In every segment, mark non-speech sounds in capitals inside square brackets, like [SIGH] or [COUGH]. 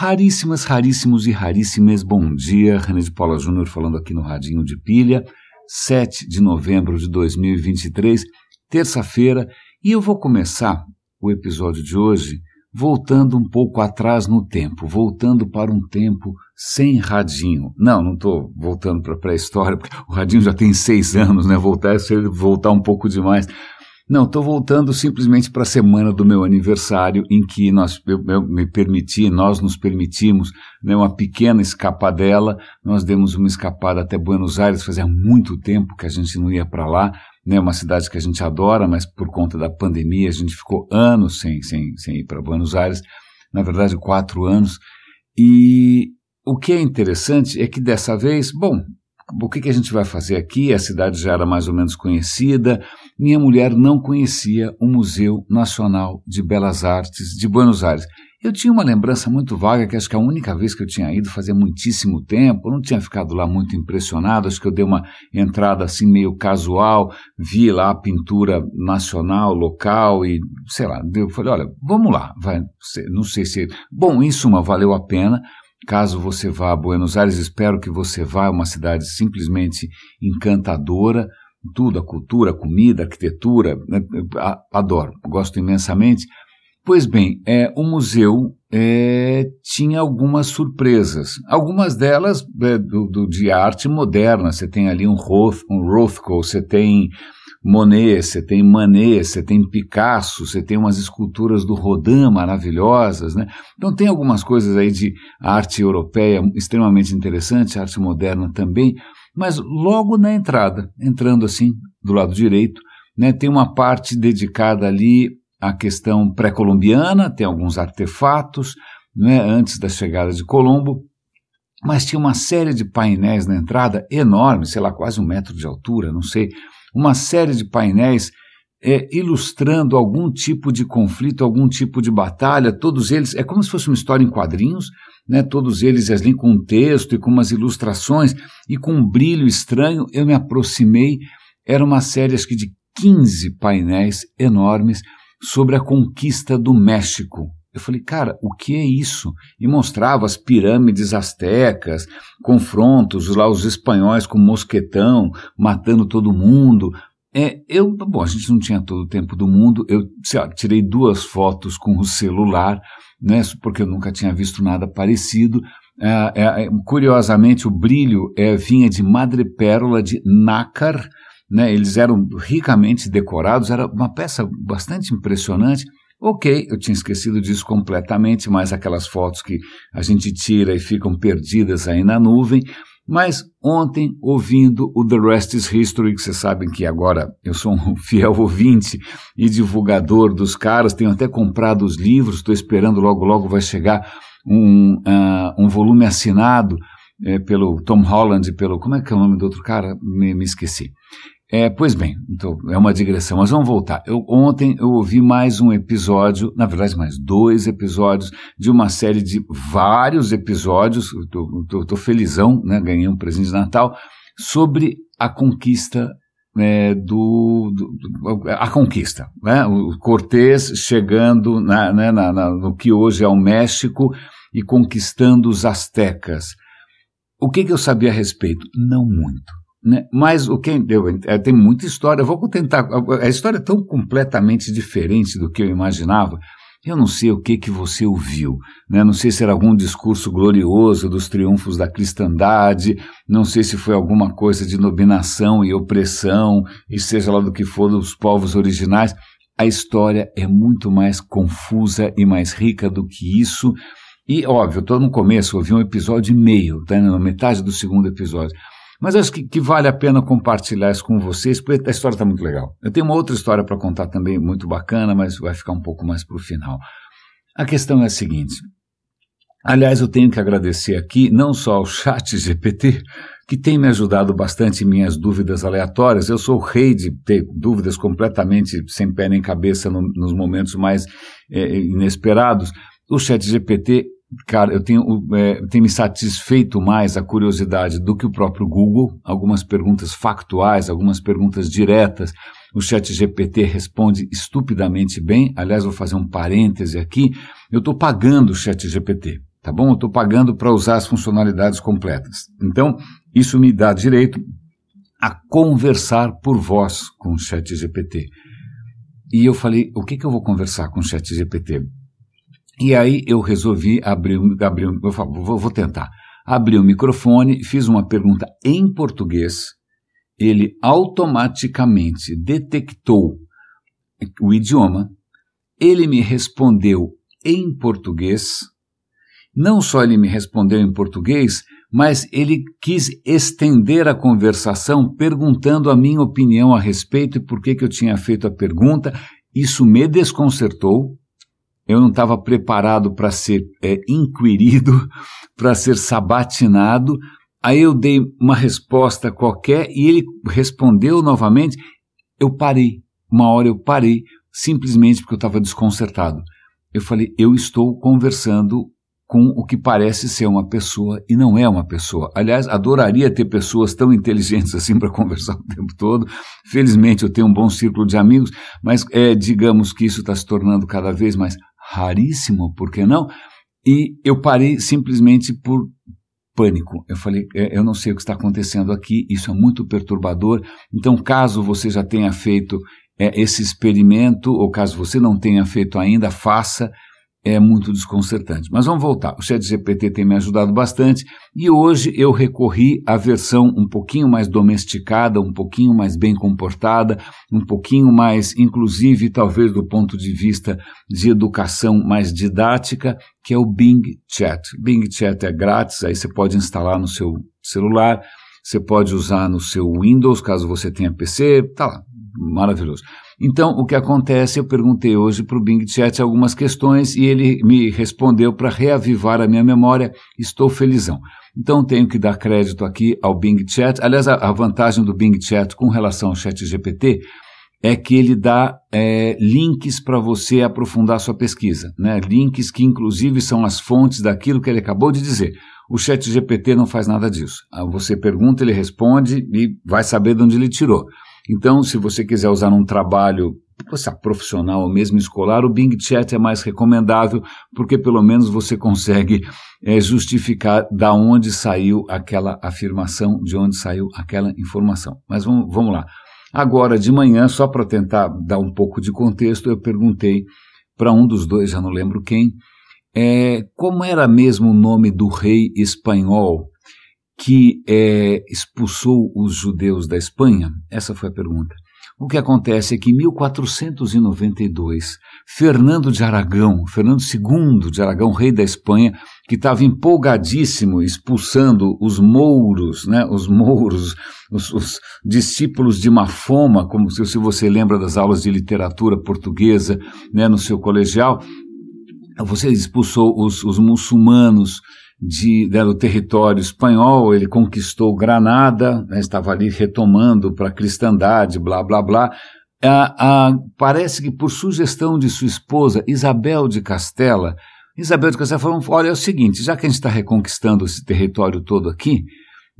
Raríssimas, raríssimos e raríssimas, bom dia. René de Paula Júnior falando aqui no Radinho de Pilha, 7 de novembro de 2023, terça-feira, e eu vou começar o episódio de hoje voltando um pouco atrás no tempo, voltando para um tempo sem radinho. Não, não estou voltando para a pré-história, porque o radinho já tem seis anos, né? Voltar é voltar um pouco demais. Não, estou voltando simplesmente para a semana do meu aniversário, em que nós, eu, eu me permiti, nós nos permitimos né, uma pequena escapadela. Nós demos uma escapada até Buenos Aires, fazia muito tempo que a gente não ia para lá. Né, uma cidade que a gente adora, mas por conta da pandemia a gente ficou anos sem, sem, sem ir para Buenos Aires na verdade, quatro anos. E o que é interessante é que dessa vez, bom, o que, que a gente vai fazer aqui? A cidade já era mais ou menos conhecida. Minha mulher não conhecia o Museu Nacional de Belas Artes de Buenos Aires. Eu tinha uma lembrança muito vaga, que acho que a única vez que eu tinha ido fazia muitíssimo tempo, não tinha ficado lá muito impressionado, acho que eu dei uma entrada assim meio casual, vi lá a pintura nacional, local e, sei lá, eu falei, olha, vamos lá, vai, não sei se... Bom, em suma, valeu a pena, Caso você vá a Buenos Aires, espero que você vá, é uma cidade simplesmente encantadora, tudo, a cultura, a comida, a arquitetura, né, adoro, gosto imensamente. Pois bem, é, o museu é, tinha algumas surpresas. Algumas delas é, do, do, de arte moderna. Você tem ali um, Roth, um Rothko, você tem Monet, você tem Manet, você tem Picasso, você tem umas esculturas do Rodin maravilhosas, né? Então tem algumas coisas aí de arte europeia extremamente interessantes, arte moderna também, mas logo na entrada, entrando assim do lado direito, né, tem uma parte dedicada ali à questão pré-colombiana, tem alguns artefatos, né, antes da chegada de Colombo, mas tinha uma série de painéis na entrada enormes, sei lá, quase um metro de altura, não sei, uma série de painéis é, ilustrando algum tipo de conflito, algum tipo de batalha, todos eles, é como se fosse uma história em quadrinhos, né, todos eles ali com texto e com umas ilustrações e com um brilho estranho, eu me aproximei, era uma série acho que de 15 painéis enormes sobre a conquista do México. Eu falei, cara, o que é isso? E mostrava as pirâmides astecas, confrontos, lá os espanhóis com mosquetão, matando todo mundo. É, eu, bom, a gente não tinha todo o tempo do mundo, eu lá, tirei duas fotos com o celular, né, porque eu nunca tinha visto nada parecido. É, é, é curiosamente, o brilho é, vinha de madrepérola de nácar, né, eles eram ricamente decorados, era uma peça bastante impressionante. Ok, eu tinha esquecido disso completamente, mas aquelas fotos que a gente tira e ficam perdidas aí na nuvem. Mas ontem, ouvindo o The Rest is History, que vocês sabem que agora eu sou um [LAUGHS] fiel ouvinte e divulgador dos caras, tenho até comprado os livros, estou esperando logo, logo vai chegar um, uh, um volume assinado é, pelo Tom Holland e pelo. Como é que é o nome do outro cara? Me, me esqueci. É, pois bem, então é uma digressão, mas vamos voltar. Eu, ontem eu ouvi mais um episódio, na verdade mais dois episódios, de uma série de vários episódios, estou felizão, né, ganhei um presente de Natal, sobre a conquista é, do, do, a conquista, né? o Cortés chegando na, né, na, na, no que hoje é o México e conquistando os astecas. O que, que eu sabia a respeito? Não muito. Né? Mas o que deu, é, tem muita história. Eu vou tentar. A história é tão completamente diferente do que eu imaginava. Eu não sei o que que você ouviu, né? Não sei se era algum discurso glorioso dos triunfos da cristandade, não sei se foi alguma coisa de dominação e opressão, e seja lá do que for dos povos originais. A história é muito mais confusa e mais rica do que isso. E, óbvio, estou no começo, ouvi um episódio e meio, tá? na metade do segundo episódio. Mas acho que, que, vale a pena compartilhar isso com vocês, porque a história está muito legal. Eu tenho uma outra história para contar também, muito bacana, mas vai ficar um pouco mais para o final. A questão é a seguinte. Aliás, eu tenho que agradecer aqui não só ao chat GPT, que tem me ajudado bastante em minhas dúvidas aleatórias. Eu sou o rei de ter dúvidas completamente sem pé nem cabeça no, nos momentos mais é, inesperados. O chat GPT Cara, eu tenho, é, tenho me satisfeito mais a curiosidade do que o próprio Google. Algumas perguntas factuais, algumas perguntas diretas. O chat GPT responde estupidamente bem. Aliás, vou fazer um parêntese aqui. Eu estou pagando o chat GPT. Tá? tá bom? Eu estou pagando para usar as funcionalidades completas. Então, isso me dá direito a conversar por voz com o chat GPT. E eu falei, o que, que eu vou conversar com o chat GPT? E aí eu resolvi abrir, abrir eu falo, vou, vou tentar. Abri o microfone, fiz uma pergunta em português, ele automaticamente detectou o idioma, ele me respondeu em português, não só ele me respondeu em português, mas ele quis estender a conversação perguntando a minha opinião a respeito e por que, que eu tinha feito a pergunta. Isso me desconcertou. Eu não estava preparado para ser é, inquirido, [LAUGHS] para ser sabatinado. Aí eu dei uma resposta qualquer e ele respondeu novamente. Eu parei. Uma hora eu parei, simplesmente porque eu estava desconcertado. Eu falei, eu estou conversando com o que parece ser uma pessoa e não é uma pessoa. Aliás, adoraria ter pessoas tão inteligentes assim para [LAUGHS] conversar o tempo todo. Felizmente eu tenho um bom círculo de amigos, mas é, digamos que isso está se tornando cada vez mais raríssimo, por que não? E eu parei simplesmente por pânico. Eu falei, eu não sei o que está acontecendo aqui, isso é muito perturbador. Então, caso você já tenha feito é, esse experimento, ou caso você não tenha feito ainda, faça é muito desconcertante. Mas vamos voltar. O Chat GPT tem me ajudado bastante e hoje eu recorri à versão um pouquinho mais domesticada, um pouquinho mais bem comportada, um pouquinho mais, inclusive, talvez do ponto de vista de educação mais didática, que é o Bing Chat. Bing Chat é grátis, aí você pode instalar no seu celular, você pode usar no seu Windows, caso você tenha PC, tá lá, maravilhoso. Então, o que acontece, eu perguntei hoje para o Bing Chat algumas questões e ele me respondeu para reavivar a minha memória. Estou felizão. Então, tenho que dar crédito aqui ao Bing Chat. Aliás, a, a vantagem do Bing Chat com relação ao Chat GPT é que ele dá é, links para você aprofundar sua pesquisa, né? links que inclusive são as fontes daquilo que ele acabou de dizer. O chat GPT não faz nada disso. Ah, você pergunta, ele responde e vai saber de onde ele tirou. Então, se você quiser usar num trabalho seja, profissional ou mesmo escolar, o Bing Chat é mais recomendável, porque pelo menos você consegue é, justificar da onde saiu aquela afirmação, de onde saiu aquela informação. Mas vamos, vamos lá. Agora, de manhã, só para tentar dar um pouco de contexto, eu perguntei para um dos dois, já não lembro quem, é, como era mesmo o nome do rei espanhol que é, expulsou os judeus da Espanha? Essa foi a pergunta. O que acontece é que em 1492, Fernando de Aragão, Fernando II de Aragão, rei da Espanha, que estava empolgadíssimo expulsando os mouros, né, os mouros, os, os, discípulos de Mafoma, como se, se você lembra das aulas de literatura portuguesa né, no seu colegial, você expulsou os, os muçulmanos de, né, do território espanhol, ele conquistou Granada, né, estava ali retomando para a cristandade, blá, blá, blá. parece que por sugestão de sua esposa, Isabel de Castela, Isabel de Castela falou, olha, é o seguinte, já que a gente está reconquistando esse território todo aqui,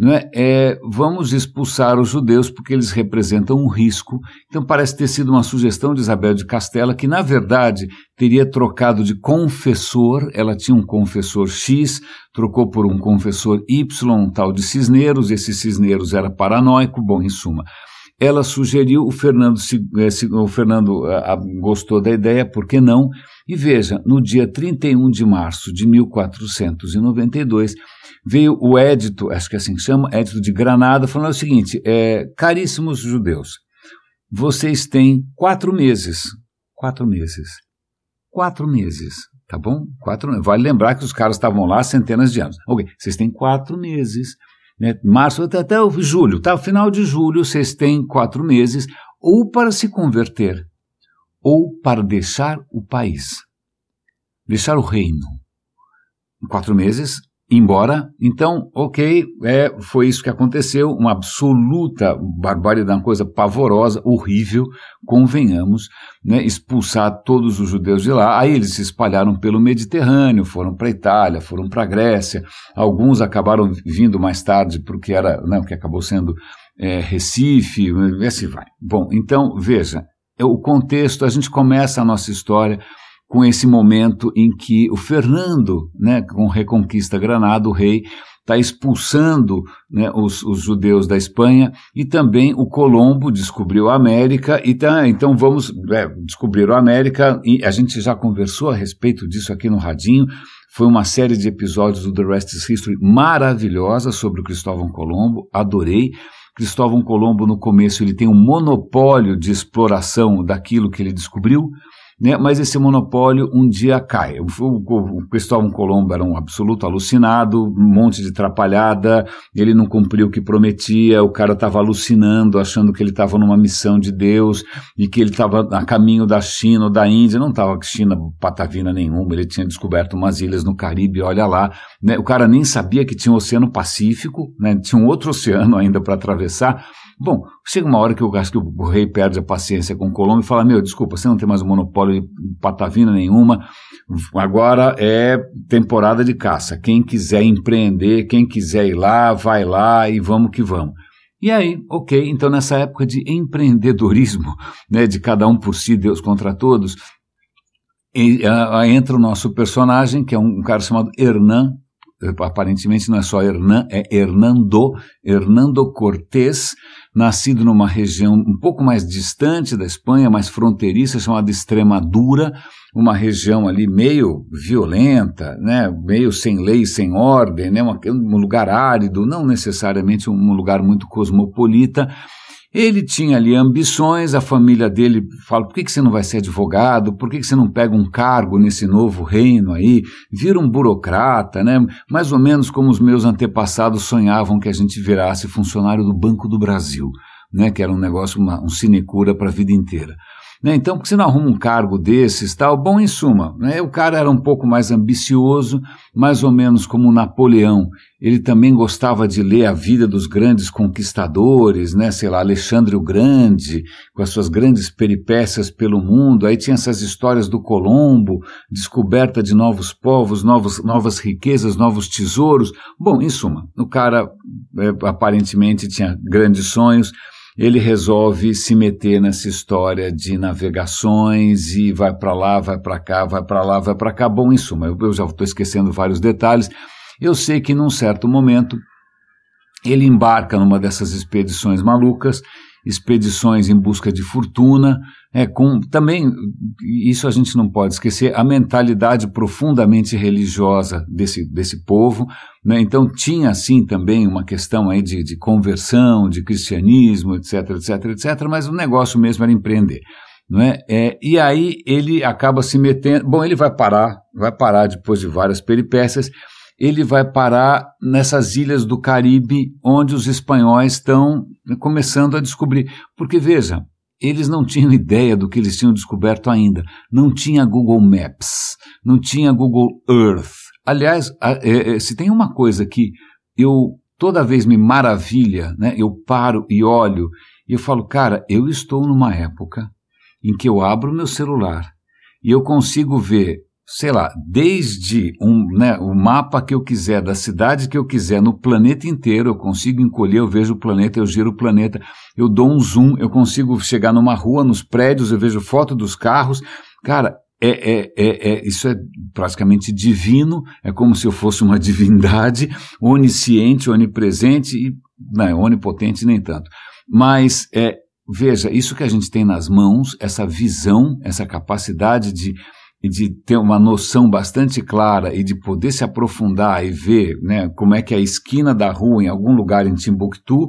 não é? vamos expulsar os judeus porque eles representam um risco. Então parece ter sido uma sugestão de Isabel de Castela, que na verdade teria trocado de confessor, ela tinha um confessor X, trocou por um confessor Y, um tal de Cisneros, esse Cisneros era paranoico, bom, em suma. Ela sugeriu, o Fernando, é, o Fernando a, gostou da ideia, por que não? E veja, no dia 31 de março de 1492, veio o édito, acho que é assim chama, édito de Granada, falando o seguinte: é, caríssimos judeus, vocês têm quatro meses, quatro meses, quatro meses, tá bom? Quatro, vale lembrar que os caras estavam lá centenas de anos. Ok, vocês têm quatro meses, né? Março até, até o julho, tá? Final de julho vocês têm quatro meses, ou para se converter, ou para deixar o país, deixar o reino. Em quatro meses embora. Então, ok, é, foi isso que aconteceu, uma absoluta barbaridade, uma coisa pavorosa, horrível, convenhamos, né, expulsar todos os judeus de lá. Aí eles se espalharam pelo Mediterrâneo, foram para a Itália, foram para a Grécia, alguns acabaram vindo mais tarde porque era, né, que acabou sendo é, Recife, e assim vai. Bom, então, veja, é o contexto, a gente começa a nossa história com esse momento em que o Fernando, né, com Reconquista Granada, o rei, está expulsando né, os, os, judeus da Espanha e também o Colombo descobriu a América e tá, então vamos é, descobrir a América e a gente já conversou a respeito disso aqui no Radinho. Foi uma série de episódios do The Rest is History maravilhosa sobre o Cristóvão Colombo, adorei. Cristóvão Colombo, no começo, ele tem um monopólio de exploração daquilo que ele descobriu, né? mas esse monopólio um dia cai. O, o, o Cristóvão Colombo era um absoluto alucinado, um monte de trapalhada, ele não cumpriu o que prometia, o cara estava alucinando, achando que ele estava numa missão de Deus e que ele estava a caminho da China ou da Índia, não estava China patavina nenhuma, ele tinha descoberto umas ilhas no Caribe, olha lá, né? o cara nem sabia que tinha o Oceano Pacífico, né? tinha um outro oceano ainda para atravessar, Bom, chega uma hora que acho que o rei perde a paciência com o Colombo e fala: Meu, desculpa, você não tem mais um monopólio de patavina nenhuma, agora é temporada de caça. Quem quiser empreender, quem quiser ir lá, vai lá e vamos que vamos. E aí, ok, então nessa época de empreendedorismo, [LAUGHS] né, de cada um por si, Deus contra todos, e, uh, entra o nosso personagem, que é um, um cara chamado Hernan, aparentemente não é só Hernan, é Hernando, Hernando Cortés, nascido numa região um pouco mais distante da Espanha, mais fronteiriça, chamada Extremadura, uma região ali meio violenta, né, meio sem lei, sem ordem, né, um lugar árido, não necessariamente um lugar muito cosmopolita, ele tinha ali ambições, a família dele fala: por que, que você não vai ser advogado? Por que, que você não pega um cargo nesse novo reino aí? Vira um burocrata, né? Mais ou menos como os meus antepassados sonhavam que a gente virasse funcionário do Banco do Brasil, né? Que era um negócio, uma, um sinecura para a vida inteira. Né? Então, por que você não arruma um cargo desses, tal? Bom, em suma, né? o cara era um pouco mais ambicioso, mais ou menos como Napoleão. Ele também gostava de ler a vida dos grandes conquistadores, né? sei lá, Alexandre o Grande, com as suas grandes peripécias pelo mundo. Aí tinha essas histórias do Colombo, descoberta de novos povos, novos, novas riquezas, novos tesouros. Bom, em suma, o cara é, aparentemente tinha grandes sonhos ele resolve se meter nessa história de navegações e vai para lá, vai para cá, vai para lá, vai para cá. Bom, em suma, eu, eu já estou esquecendo vários detalhes. Eu sei que num certo momento ele embarca numa dessas expedições malucas expedições em busca de fortuna, é, com também, isso a gente não pode esquecer, a mentalidade profundamente religiosa desse, desse povo, né? então tinha assim também uma questão aí de, de conversão, de cristianismo, etc, etc, etc, mas o negócio mesmo era empreender. Não é? é? e aí ele acaba se metendo. Bom, ele vai parar, vai parar depois de várias peripécias, ele vai parar nessas ilhas do Caribe, onde os espanhóis estão começando a descobrir. Porque, veja, eles não tinham ideia do que eles tinham descoberto ainda. Não tinha Google Maps, não tinha Google Earth. Aliás, é, é, se tem uma coisa que eu toda vez me maravilha, né, eu paro e olho e eu falo, cara, eu estou numa época em que eu abro meu celular e eu consigo ver sei lá, desde um, né, o mapa que eu quiser, da cidade que eu quiser, no planeta inteiro, eu consigo encolher, eu vejo o planeta, eu giro o planeta, eu dou um zoom, eu consigo chegar numa rua, nos prédios, eu vejo foto dos carros. Cara, é, é, é, é, isso é praticamente divino, é como se eu fosse uma [LAUGHS] divindade, onisciente, onipresente e não, né, onipotente nem tanto. Mas é, veja, isso que a gente tem nas mãos, essa visão, essa capacidade de e de ter uma noção bastante clara e de poder se aprofundar e ver né, como é que é a esquina da rua em algum lugar em Timbuktu,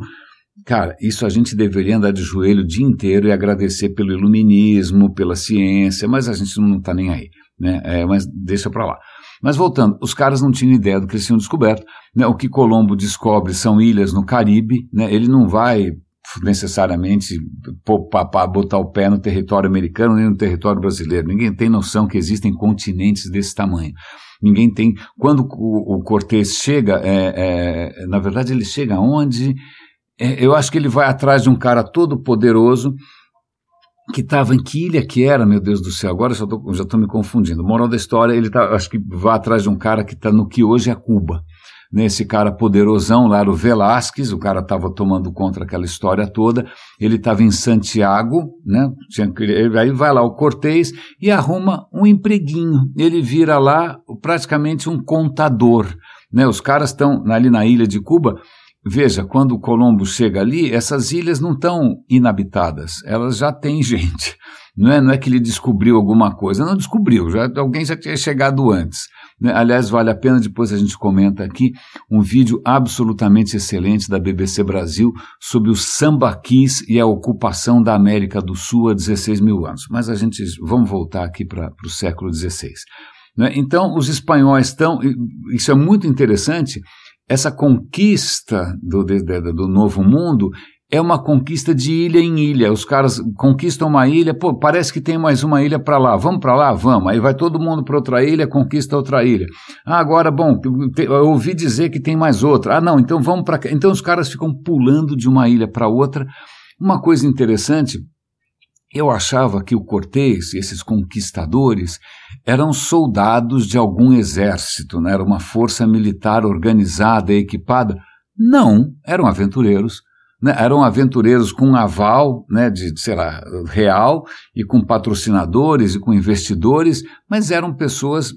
cara, isso a gente deveria andar de joelho o dia inteiro e agradecer pelo iluminismo, pela ciência, mas a gente não está nem aí, né? É, mas deixa para lá. Mas voltando, os caras não tinham ideia do que eles tinham descoberto. Né? O que Colombo descobre são ilhas no Caribe. Né? Ele não vai necessariamente botar o pé no território americano nem no território brasileiro. Ninguém tem noção que existem continentes desse tamanho. Ninguém tem. Quando o, Cortés chega, é, é, na verdade, ele chega onde? É, eu acho que ele vai atrás de um cara todo poderoso que estava em que ilha que era, meu Deus do céu, agora já estou me confundindo. Moral da história, ele tá, acho que vai atrás de um cara que está no que hoje é Cuba nesse cara poderosão lá, o Velásquez, o cara estava tomando contra aquela história toda, ele estava em Santiago, né? Aí vai lá o Cortês e arruma um empreguinho. Ele vira lá praticamente um contador. Né? Os caras estão ali na ilha de Cuba. Veja, quando o Colombo chega ali, essas ilhas não estão inabitadas, elas já têm [LAUGHS] gente. Não é, não é que ele descobriu alguma coisa, não descobriu, já, alguém já tinha chegado antes. Né? Aliás, vale a pena, depois a gente comenta aqui, um vídeo absolutamente excelente da BBC Brasil sobre os sambaquis e a ocupação da América do Sul há 16 mil anos. Mas a gente, vamos voltar aqui para o século XVI. Né? Então, os espanhóis estão, isso é muito interessante, essa conquista do, do, do Novo Mundo é uma conquista de ilha em ilha. Os caras conquistam uma ilha, pô, parece que tem mais uma ilha para lá. Vamos para lá? Vamos. Aí vai todo mundo para outra ilha, conquista outra ilha. Ah, agora, bom, eu ouvi dizer que tem mais outra. Ah, não, então vamos para. Então os caras ficam pulando de uma ilha para outra. Uma coisa interessante, eu achava que o Cortês, esses conquistadores, eram soldados de algum exército, né? era uma força militar organizada e equipada. Não, eram aventureiros né, eram aventureiros com aval né, de, sei lá, real e com patrocinadores e com investidores, mas eram pessoas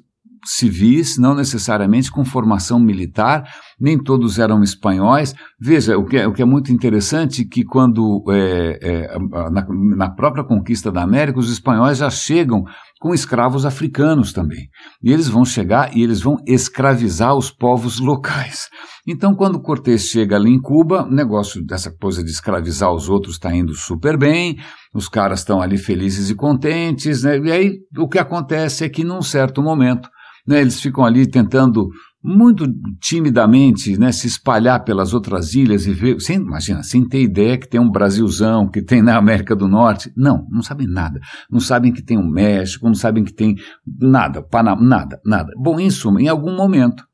civis, não necessariamente com formação militar, nem todos eram espanhóis. Veja, o que é, o que é muito interessante que quando é, é, na, na, própria conquista da América, os espanhóis já chegam com escravos africanos também. E eles vão chegar e eles vão escravizar os povos locais. Então, quando Cortés chega ali em Cuba, o negócio dessa coisa de escravizar os outros está indo super bem, os caras estão ali felizes e contentes, né? e aí o que acontece é que num certo momento, né, eles ficam ali tentando muito timidamente, né, se espalhar pelas outras ilhas e ver, sem, imagina, sem ter ideia que tem um Brasilzão, que tem na América do Norte. Não, não sabem nada. Não sabem que tem o um México, não sabem que tem nada, Panamá, nada, nada. Bom, em suma, em algum momento,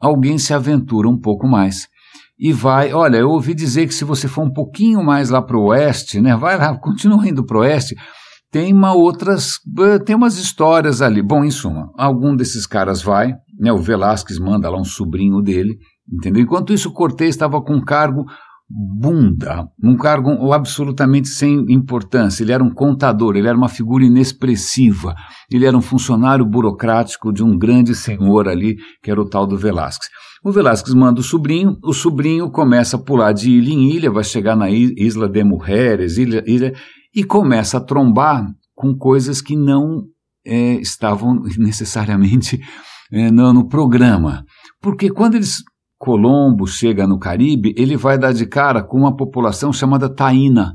alguém se aventura um pouco mais e vai, olha, eu ouvi dizer que se você for um pouquinho mais lá para o oeste, né, vai lá, [LAUGHS] continua indo para o oeste, tem uma outras, eh, tem umas histórias ali. Bom, em suma, algum desses caras vai, né, o Velásquez manda lá um sobrinho dele, entendeu? Enquanto isso, Cortez estava com um cargo bunda, um cargo absolutamente sem importância. Ele era um contador, ele era uma figura inexpressiva, ele era um funcionário burocrático de um grande senhor ali, que era o tal do Velásquez. O Velásquez manda o sobrinho, o sobrinho começa a pular de ilha em ilha, vai chegar na Isla de Mujeres, ilha, ilha, e começa a trombar com coisas que não é, estavam [LAUGHS] necessariamente no, no programa. Porque quando eles Colombo chega no Caribe, ele vai dar de cara com uma população chamada taína,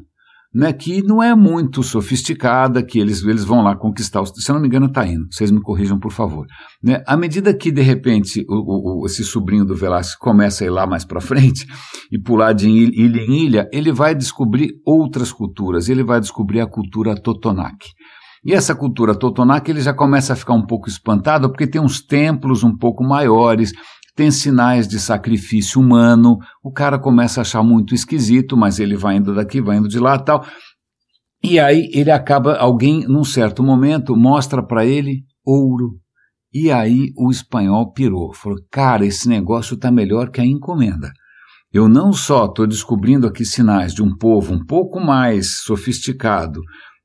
né, que não é muito sofisticada, que eles, eles vão lá conquistar, os, se eu não me engano, é taíno, vocês me corrijam, por favor. Né, à medida que, de repente, o, o, esse sobrinho do Velázquez começa a ir lá mais para frente [LAUGHS] e pular de ilha em ilha, ele vai descobrir outras culturas, ele vai descobrir a cultura Totonac. E essa cultura Totonac ele já começa a ficar um pouco espantado porque tem uns templos um pouco maiores, tem sinais de sacrifício humano, o cara começa a achar muito esquisito, mas ele vai indo daqui, vai indo de lá tal. E aí ele acaba, alguém num certo momento mostra para ele ouro. E aí o espanhol pirou, falou: "Cara, esse negócio tá melhor que a encomenda. Eu não só estou descobrindo aqui sinais de um povo um pouco mais sofisticado,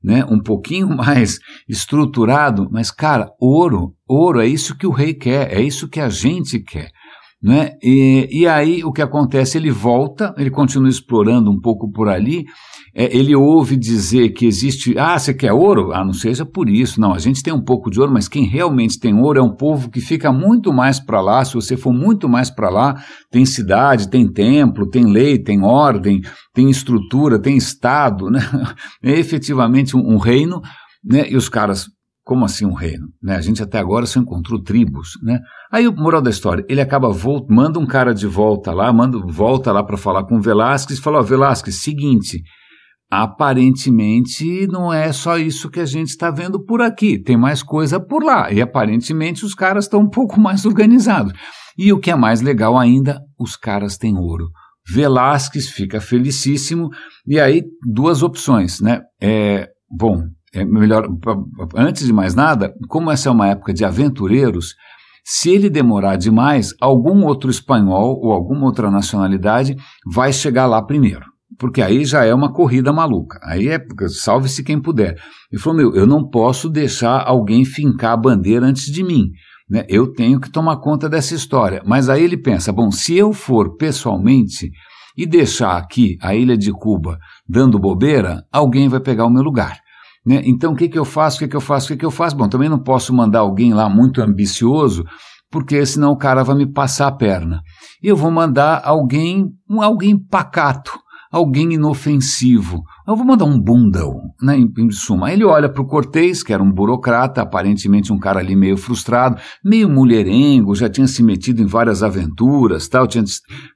né, um pouquinho [LAUGHS] mais estruturado, mas cara, ouro, ouro é isso que o rei quer, é isso que a gente quer. Né? E, e aí o que acontece? Ele volta, ele continua explorando um pouco por ali, é, ele ouve dizer que existe, ah, você quer ouro? Ah, não seja por isso, não, a gente tem um pouco de ouro, mas quem realmente tem ouro é um povo que fica muito mais para lá, se você for muito mais para lá, tem cidade, tem templo, tem lei, tem ordem, tem estrutura, tem estado, [LAUGHS] né? é efetivamente um, um reino, né? e os caras como assim um reino? Né? A gente até agora só encontrou tribos, né? Aí o moral da história, ele acaba volta, manda um cara de volta lá, manda volta lá para falar com o Velasquez e fala: ó, Velasquez, seguinte, aparentemente não é só isso que a gente está vendo por aqui, tem mais coisa por lá e aparentemente os caras estão um pouco mais organizados. E o que é mais legal ainda, os caras têm ouro. Velasquez fica felicíssimo e aí duas opções, né? É, bom, é melhor, antes de mais nada, como essa é uma época de aventureiros, Se ele demorar demais, algum outro espanhol ou alguma outra nacionalidade vai chegar lá primeiro. Porque aí já é uma corrida maluca. Aí é salve-se quem puder. Ele falou: meu, eu não posso deixar alguém fincar a bandeira antes de mim. Né? Eu tenho que tomar conta dessa história. Mas aí ele pensa: bom, se eu for pessoalmente e deixar aqui a ilha de Cuba dando bobeira, alguém vai pegar o meu lugar. Né? Então o que, que eu faço? O que, que eu faço? O que, que eu faço? Bom, também não posso mandar alguém lá muito ambicioso, porque senão o cara vai me passar a perna. Eu vou mandar alguém, alguém pacato, alguém inofensivo. Eu vou mandar um bundão, né, em, em suma. Ele olha para o Cortez, que era um burocrata, aparentemente um cara ali meio frustrado, meio mulherengo, já tinha se metido em várias aventuras, tal, tinha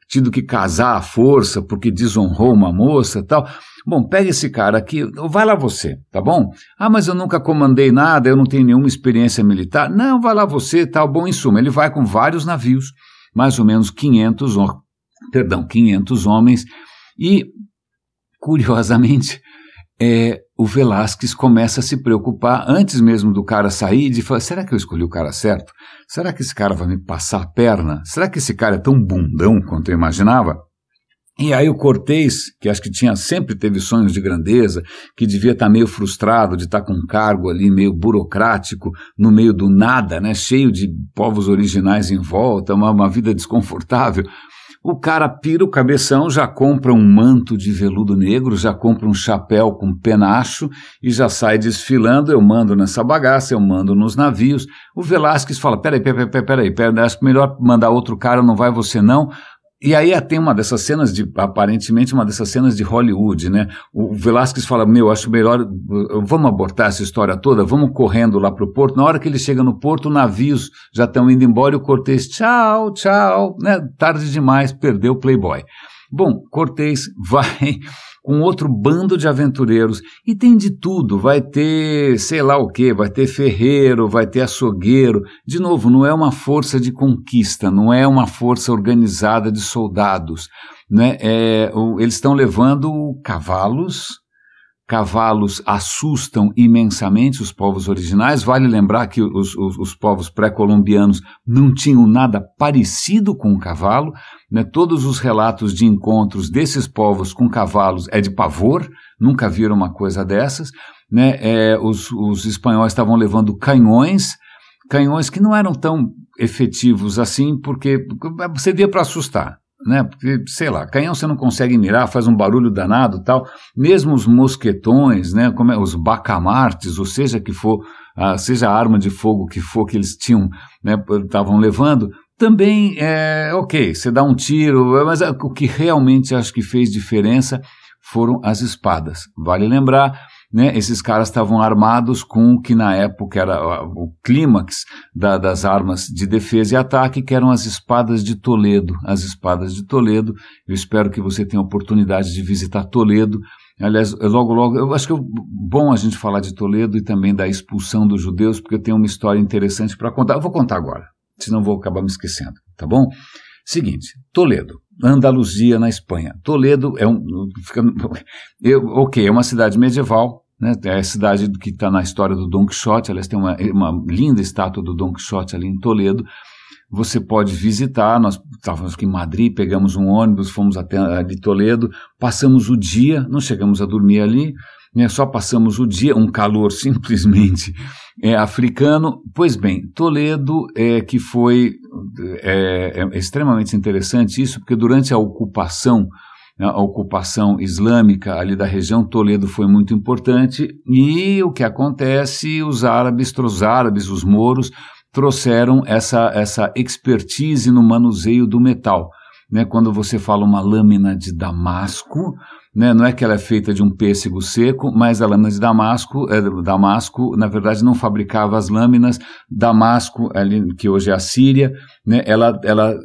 tido que casar à força porque desonrou uma moça, tal. Bom, pega esse cara aqui, vai lá você, tá bom? Ah, mas eu nunca comandei nada, eu não tenho nenhuma experiência militar. Não, vai lá você, tal. Bom, em suma, ele vai com vários navios, mais ou menos 500, perdão, 500 homens, e, curiosamente, é, o Velasquez começa a se preocupar, antes mesmo do cara sair, de falar: será que eu escolhi o cara certo? Será que esse cara vai me passar a perna? Será que esse cara é tão bundão quanto eu imaginava? E aí o Cortez, que acho que tinha sempre teve sonhos de grandeza, que devia estar meio frustrado de estar com um cargo ali meio burocrático, no meio do nada, né, cheio de povos originais em volta, uma, uma vida desconfortável. O cara pira o cabeção, já compra um manto de veludo negro, já compra um chapéu com penacho e já sai desfilando. Eu mando nessa bagaça, eu mando nos navios. O Velasquez fala: peraí, peraí, peraí, peraí, peraí acho melhor mandar outro cara, não vai você não. E aí tem uma dessas cenas de, aparentemente, uma dessas cenas de Hollywood, né? O Velasquez fala, meu, acho melhor, vamos abortar essa história toda, vamos correndo lá para o porto. Na hora que ele chega no porto, navios já estão indo embora e o Cortez, tchau, tchau, né? Tarde demais, perdeu o Playboy. Bom, Cortez [LAUGHS] vai com outro bando de aventureiros e tem de tudo. Vai ter, sei lá o que, vai ter ferreiro, vai ter açougueiro. De novo, não é uma força de conquista, não é uma força organizada de soldados. Né? É, eles estão levando cavalos, cavalos assustam imensamente os povos originais. Vale lembrar que os, os, os povos pré-colombianos não tinham nada parecido com o cavalo. Né? Todos os relatos de encontros desses povos com cavalos é de pavor, nunca viram uma coisa dessas. Né? É, os, os espanhóis estavam levando canhões, canhões que não eram tão efetivos assim, porque servia para assustar né? Porque, sei lá, canhão você não consegue mirar, faz um barulho danado tal. Mesmo os mosquetões, né? Como é, os bacamartes, ou seja que for, seja a arma de fogo que for que eles tinham, né? Estavam levando, também é ok, você dá um tiro, mas é, o que realmente acho que fez diferença foram as espadas. Vale lembrar né, esses caras estavam armados com o que na época era o clímax da, das armas de defesa e ataque, que eram as espadas de Toledo. As espadas de Toledo. Eu espero que você tenha a oportunidade de visitar Toledo. Aliás, logo, logo, eu acho que é bom a gente falar de Toledo e também da expulsão dos judeus, porque eu tenho uma história interessante para contar. Eu vou contar agora, senão vou acabar me esquecendo, tá bom? Seguinte, Toledo. Andaluzia, na Espanha. Toledo é um. Fica, eu, ok, é uma cidade medieval, né? é a cidade que está na história do Don Quixote. Aliás, tem uma, uma linda estátua do Don Quixote ali em Toledo. Você pode visitar. Nós estávamos aqui em Madrid, pegamos um ônibus, fomos até ali Toledo, passamos o dia, não chegamos a dormir ali, né? só passamos o dia, um calor [LAUGHS] simplesmente é, africano. Pois bem, Toledo, é, que foi é, é extremamente interessante isso, porque durante a ocupação né, a ocupação islâmica ali da região, Toledo foi muito importante, e o que acontece, os árabes, os árabes, os moros, trouxeram essa, essa expertise no manuseio do metal. Né, quando você fala uma lâmina de damasco, né? Não é que ela é feita de um pêssego seco, mas a lâmina de Damasco, é, Damasco, na verdade, não fabricava as lâminas. Damasco, ali, que hoje é a Síria, né? ela, ela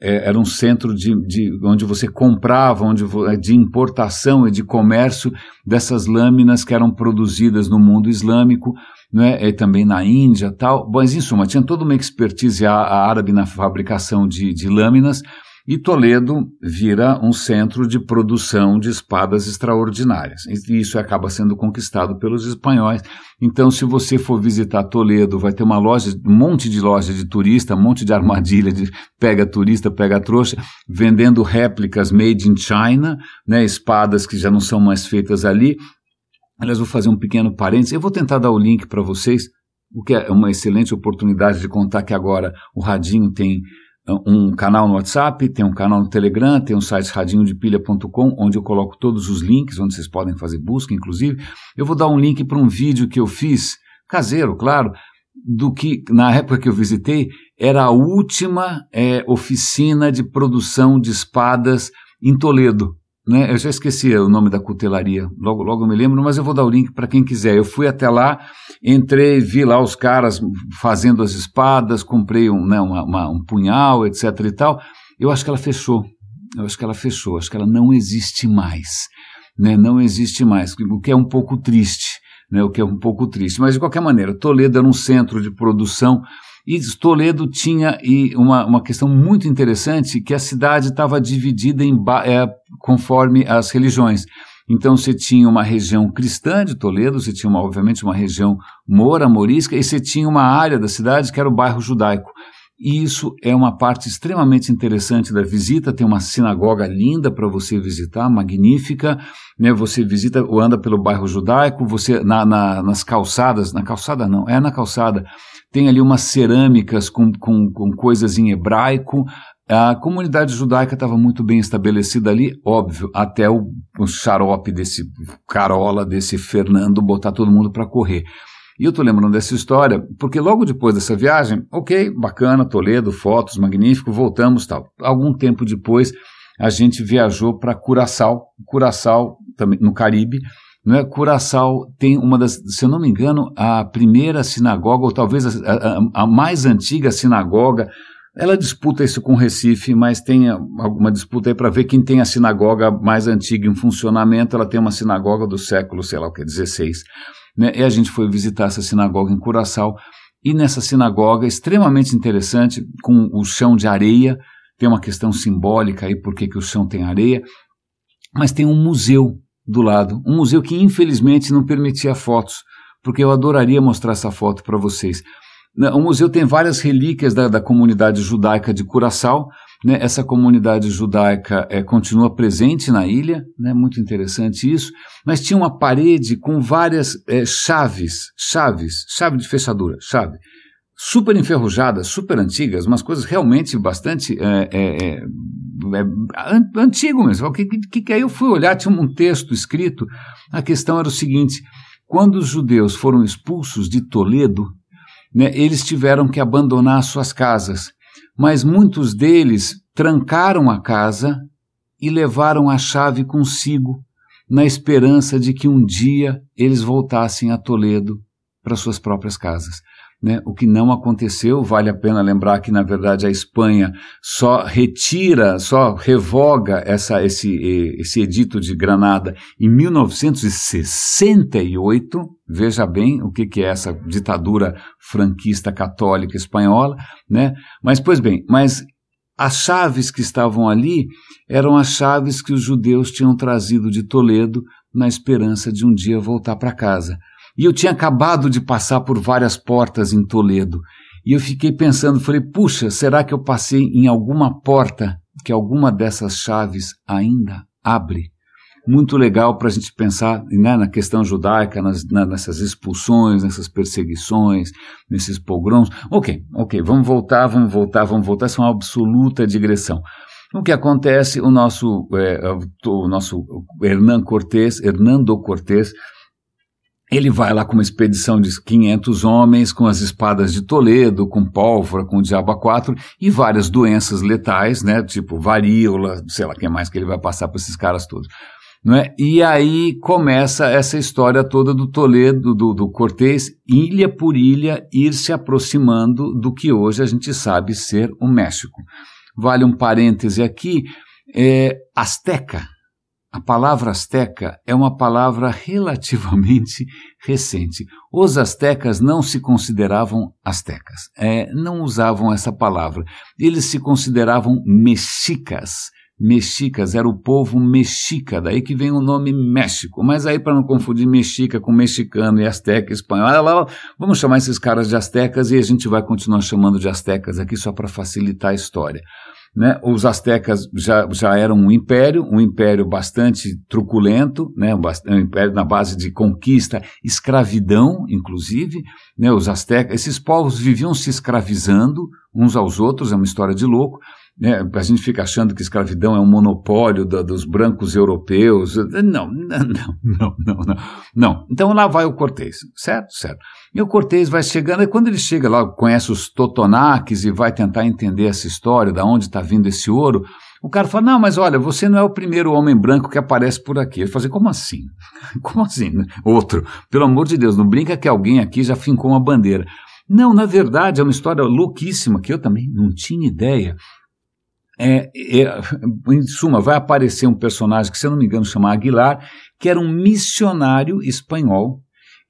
é, era um centro de, de, onde você comprava, onde, de importação e de comércio dessas lâminas que eram produzidas no mundo islâmico, né? e também na Índia tal. Mas, em suma, tinha toda uma expertise árabe na fabricação de, de lâminas e Toledo vira um centro de produção de espadas extraordinárias. E isso acaba sendo conquistado pelos espanhóis. Então, se você for visitar Toledo, vai ter uma loja, um monte de loja de turista, um monte de armadilha de pega turista, pega trouxa, vendendo réplicas made in China, né, espadas que já não são mais feitas ali. Aliás, vou fazer um pequeno parênteses. Eu vou tentar dar o link para vocês, o que é uma excelente oportunidade de contar que agora o Radinho tem um canal no WhatsApp, tem um canal no Telegram, tem um site radinhodepilha.com, onde eu coloco todos os links, onde vocês podem fazer busca, inclusive. Eu vou dar um link para um vídeo que eu fiz, caseiro, claro, do que, na época que eu visitei, era a última é, oficina de produção de espadas em Toledo. Né? Eu já esqueci o nome da cutelaria, logo, logo eu me lembro, mas eu vou dar o link para quem quiser. Eu fui até lá, entrei, vi lá os caras fazendo as espadas, comprei um, né, uma, uma, um punhal, etc e tal. Eu acho que ela fechou. Eu acho que ela fechou, acho que ela não existe mais. Né? Não existe mais, o que é um pouco triste. Né? O que é um pouco triste. Mas, de qualquer maneira, Toledo era um centro de produção e Toledo tinha uma, uma questão muito interessante, que a cidade estava dividida em, é, conforme as religiões. Então você tinha uma região cristã de Toledo, você tinha uma, obviamente uma região mora, morisca, e você tinha uma área da cidade que era o bairro judaico. E isso é uma parte extremamente interessante da visita. Tem uma sinagoga linda para você visitar, magnífica. Né? Você visita ou anda pelo bairro judaico, você na, na, nas calçadas, na calçada não, é na calçada, tem ali umas cerâmicas com, com, com coisas em hebraico. A comunidade judaica estava muito bem estabelecida ali, óbvio, até o, o xarope desse carola, desse Fernando, botar todo mundo para correr. E eu estou lembrando dessa história porque logo depois dessa viagem, ok, bacana, Toledo, fotos, magnífico, voltamos tal. Algum tempo depois, a gente viajou para Curaçao, Curaçao também no Caribe. Né? Curaçao tem uma das, se eu não me engano, a primeira sinagoga, ou talvez a, a, a mais antiga sinagoga ela disputa isso com Recife, mas tem alguma disputa aí para ver quem tem a sinagoga mais antiga em funcionamento. Ela tem uma sinagoga do século, sei lá o que, 16. Né? E a gente foi visitar essa sinagoga em Curaçao. E nessa sinagoga, extremamente interessante, com o chão de areia, tem uma questão simbólica aí, por que o chão tem areia, mas tem um museu do lado, um museu que infelizmente não permitia fotos, porque eu adoraria mostrar essa foto para vocês. Né, o museu tem várias relíquias da, da comunidade judaica de Curaçao, né, essa comunidade judaica é, continua presente na ilha, né, muito interessante isso, mas tinha uma parede com várias é, chaves, chaves, chave de fechadura, chave, super enferrujadas, super antigas, umas coisas realmente bastante é, é, é, é antigo mesmo. O que, que, que aí eu fui olhar, tinha um texto escrito, a questão era o seguinte, quando os judeus foram expulsos de Toledo, né, eles tiveram que abandonar suas casas mas muitos deles trancaram a casa e levaram a chave consigo, na esperança de que um dia eles voltassem a Toledo para suas próprias casas. Né? O que não aconteceu, vale a pena lembrar que, na verdade, a Espanha só retira, só revoga essa, esse, esse edito de Granada em 1968. Veja bem o que, que é essa ditadura franquista católica espanhola. Né? Mas, pois bem, mas as chaves que estavam ali eram as chaves que os judeus tinham trazido de Toledo na esperança de um dia voltar para casa. E eu tinha acabado de passar por várias portas em Toledo. E eu fiquei pensando, falei, puxa, será que eu passei em alguma porta que alguma dessas chaves ainda abre? Muito legal para a gente pensar né, na questão judaica, nas, na, nessas expulsões, nessas perseguições, nesses pogroms. Ok, ok, vamos voltar, vamos voltar, vamos voltar. Isso é uma absoluta digressão. O que acontece, o nosso, é, o nosso Hernán Cortés, Hernando Cortés, ele vai lá com uma expedição de 500 homens, com as espadas de Toledo, com pólvora, com o diabo 4 e várias doenças letais, né? Tipo varíola, sei lá quem mais que ele vai passar para esses caras todos. Não é? E aí começa essa história toda do Toledo, do, do Cortês, ilha por ilha, ir se aproximando do que hoje a gente sabe ser o México. Vale um parêntese aqui, é, Azteca, a palavra asteca é uma palavra relativamente [LAUGHS] recente. Os astecas não se consideravam astecas, é, não usavam essa palavra. Eles se consideravam mexicas. Mexicas era o povo mexica, daí que vem o nome México. Mas aí, para não confundir mexica com mexicano e asteca espanhol, vamos chamar esses caras de astecas e a gente vai continuar chamando de astecas aqui só para facilitar a história. Né? Os astecas já, já eram um império, um império bastante truculento, né? um império na base de conquista, escravidão, inclusive. Né? Os astecas, esses povos viviam se escravizando uns aos outros, é uma história de louco. Né? A gente fica achando que escravidão é um monopólio da, dos brancos europeus. Não, não, não, não, não, não. Então lá vai o Cortês, certo? Certo. E o Cortês vai chegando, e quando ele chega lá, conhece os Totonaques e vai tentar entender essa história, da onde está vindo esse ouro, o cara fala: Não, mas olha, você não é o primeiro homem branco que aparece por aqui. Ele fala assim: Como assim? [LAUGHS] Como assim? Outro. Pelo amor de Deus, não brinca que alguém aqui já fincou uma bandeira. Não, na verdade, é uma história louquíssima que eu também não tinha ideia. É, é, em suma, vai aparecer um personagem que, se eu não me engano, chama Aguilar, que era um missionário espanhol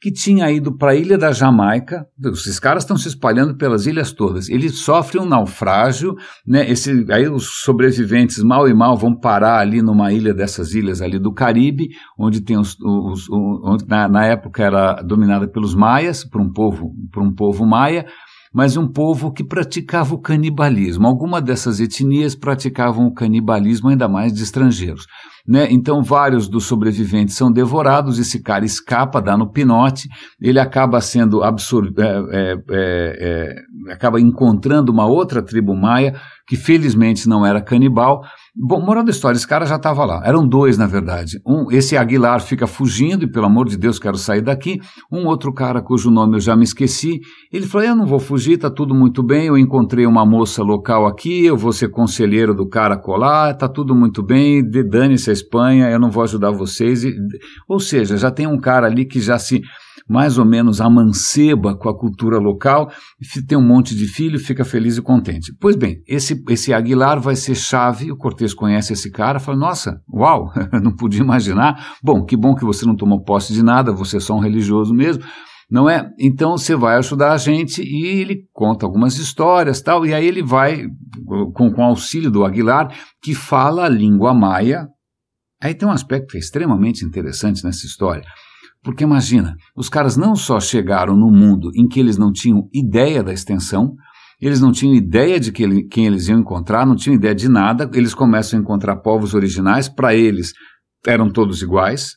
que tinha ido para a ilha da Jamaica. Esses caras estão se espalhando pelas ilhas todas. Ele sofre um naufrágio, né? Esse, aí os sobreviventes mal e mal vão parar ali numa ilha dessas ilhas ali do Caribe, onde tem os, os, os onde na, na, época era dominada pelos maias, por um povo, por um povo maia mas um povo que praticava o canibalismo. Alguma dessas etnias praticavam o canibalismo, ainda mais de estrangeiros. Né? Então, vários dos sobreviventes são devorados, esse cara escapa, dá no pinote, ele acaba sendo absorvido, é, é, é, é, acaba encontrando uma outra tribo maia, que felizmente não era canibal. Bom, moral da história, esse cara já estava lá. Eram dois, na verdade. Um, esse Aguilar fica fugindo, e pelo amor de Deus, quero sair daqui. Um outro cara cujo nome eu já me esqueci. Ele falou: Eu não vou fugir, tá tudo muito bem. Eu encontrei uma moça local aqui, eu vou ser conselheiro do cara colar, tá tudo muito bem. Dane-se a Espanha, eu não vou ajudar vocês. Ou seja, já tem um cara ali que já se mais ou menos amanceba com a cultura local, tem um monte de filho, fica feliz e contente. Pois bem, esse, esse Aguilar vai ser chave, o Cortês conhece esse cara, fala, nossa, uau, [LAUGHS] não podia imaginar. Bom, que bom que você não tomou posse de nada, você é só um religioso mesmo, não é? Então você vai ajudar a gente e ele conta algumas histórias tal, e aí ele vai, com, com auxílio do Aguilar, que fala a língua maia. Aí tem um aspecto extremamente interessante nessa história. Porque imagina, os caras não só chegaram no mundo em que eles não tinham ideia da extensão, eles não tinham ideia de que ele, quem eles iam encontrar, não tinham ideia de nada, eles começam a encontrar povos originais, para eles eram todos iguais,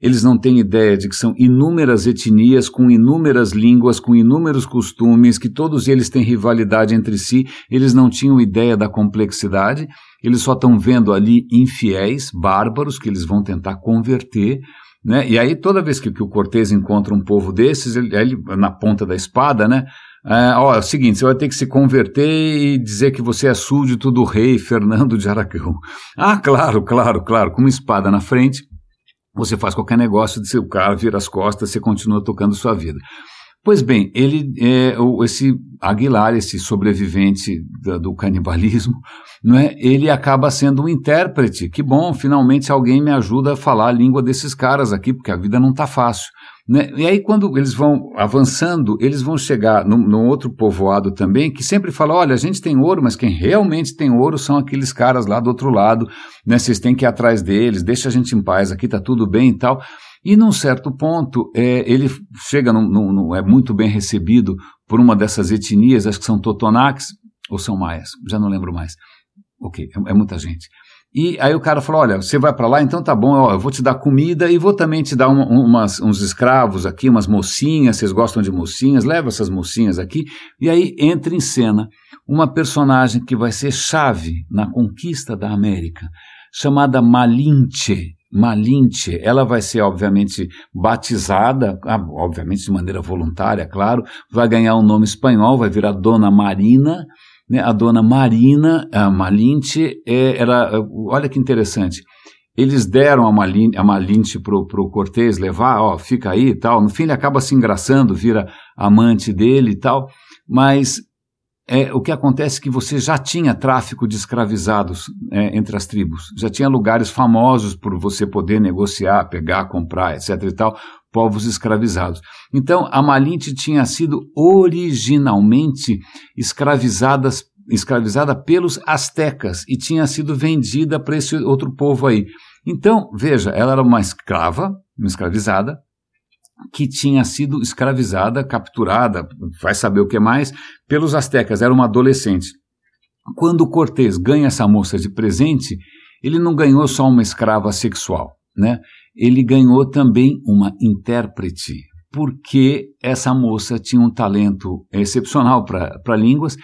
eles não têm ideia de que são inúmeras etnias, com inúmeras línguas, com inúmeros costumes, que todos eles têm rivalidade entre si, eles não tinham ideia da complexidade, eles só estão vendo ali infiéis, bárbaros, que eles vão tentar converter, né? E aí, toda vez que, que o Cortês encontra um povo desses, ele, ele na ponta da espada, né? É, ó, é o seguinte, você vai ter que se converter e dizer que você é súdito do rei Fernando de Aragão. [LAUGHS] Ah, claro, claro, claro, com uma espada na frente, você faz qualquer negócio, de seu cara vira as costas, você continua tocando sua vida. Pois bem, ele, é, esse Aguilar, esse sobrevivente do, canibalismo, [LAUGHS] não é? ele acaba sendo um intérprete. Que bom, finalmente alguém me ajuda a falar a língua desses caras aqui, porque a vida não está fácil. Né? E aí, quando eles vão avançando, eles vão chegar num, num, outro povoado também, que sempre fala: olha, a gente tem ouro, mas quem realmente tem ouro são aqueles caras lá do outro lado, né? vocês têm que ir atrás deles, deixa a gente em paz, aqui está tudo bem e tal. E num certo ponto, é, ele chega, num, num, é muito bem recebido por uma dessas etnias, acho que são Totonaques ou são Maias, já não lembro mais. Ok, é, é muita gente. E aí o cara falou: Olha, você vai para lá, então tá bom, ó, eu vou te dar comida e vou também te dar uma, umas, uns escravos aqui, umas mocinhas, vocês gostam de mocinhas, leva essas mocinhas aqui. E aí entra em cena uma personagem que vai ser chave na conquista da América, chamada Malinche. Malinche, ela vai ser obviamente batizada, ah, obviamente de maneira voluntária, claro, vai ganhar um nome espanhol, vai virar Dona Marina, né? A Dona Marina, a Malinche, é, era, olha que interessante, eles deram a Malinche, a Malinche pro, pro Cortês levar, ó, fica aí e tal, no fim ele acaba se engraçando, vira amante dele e tal, mas é, o que acontece é que você já tinha tráfico de escravizados é, entre as tribos, já tinha lugares famosos por você poder negociar, pegar, comprar, etc. e tal, povos escravizados. Então, a Malinte tinha sido originalmente escravizadas, escravizada pelos astecas e tinha sido vendida para esse outro povo aí. Então, veja, ela era uma escrava, uma escravizada, que tinha sido escravizada, capturada, vai saber o que mais, pelos astecas, era uma adolescente. Quando Cortés ganha essa moça de presente, ele não ganhou só uma escrava sexual, né? Ele ganhou também uma intérprete, porque essa moça tinha um talento excepcional para línguas.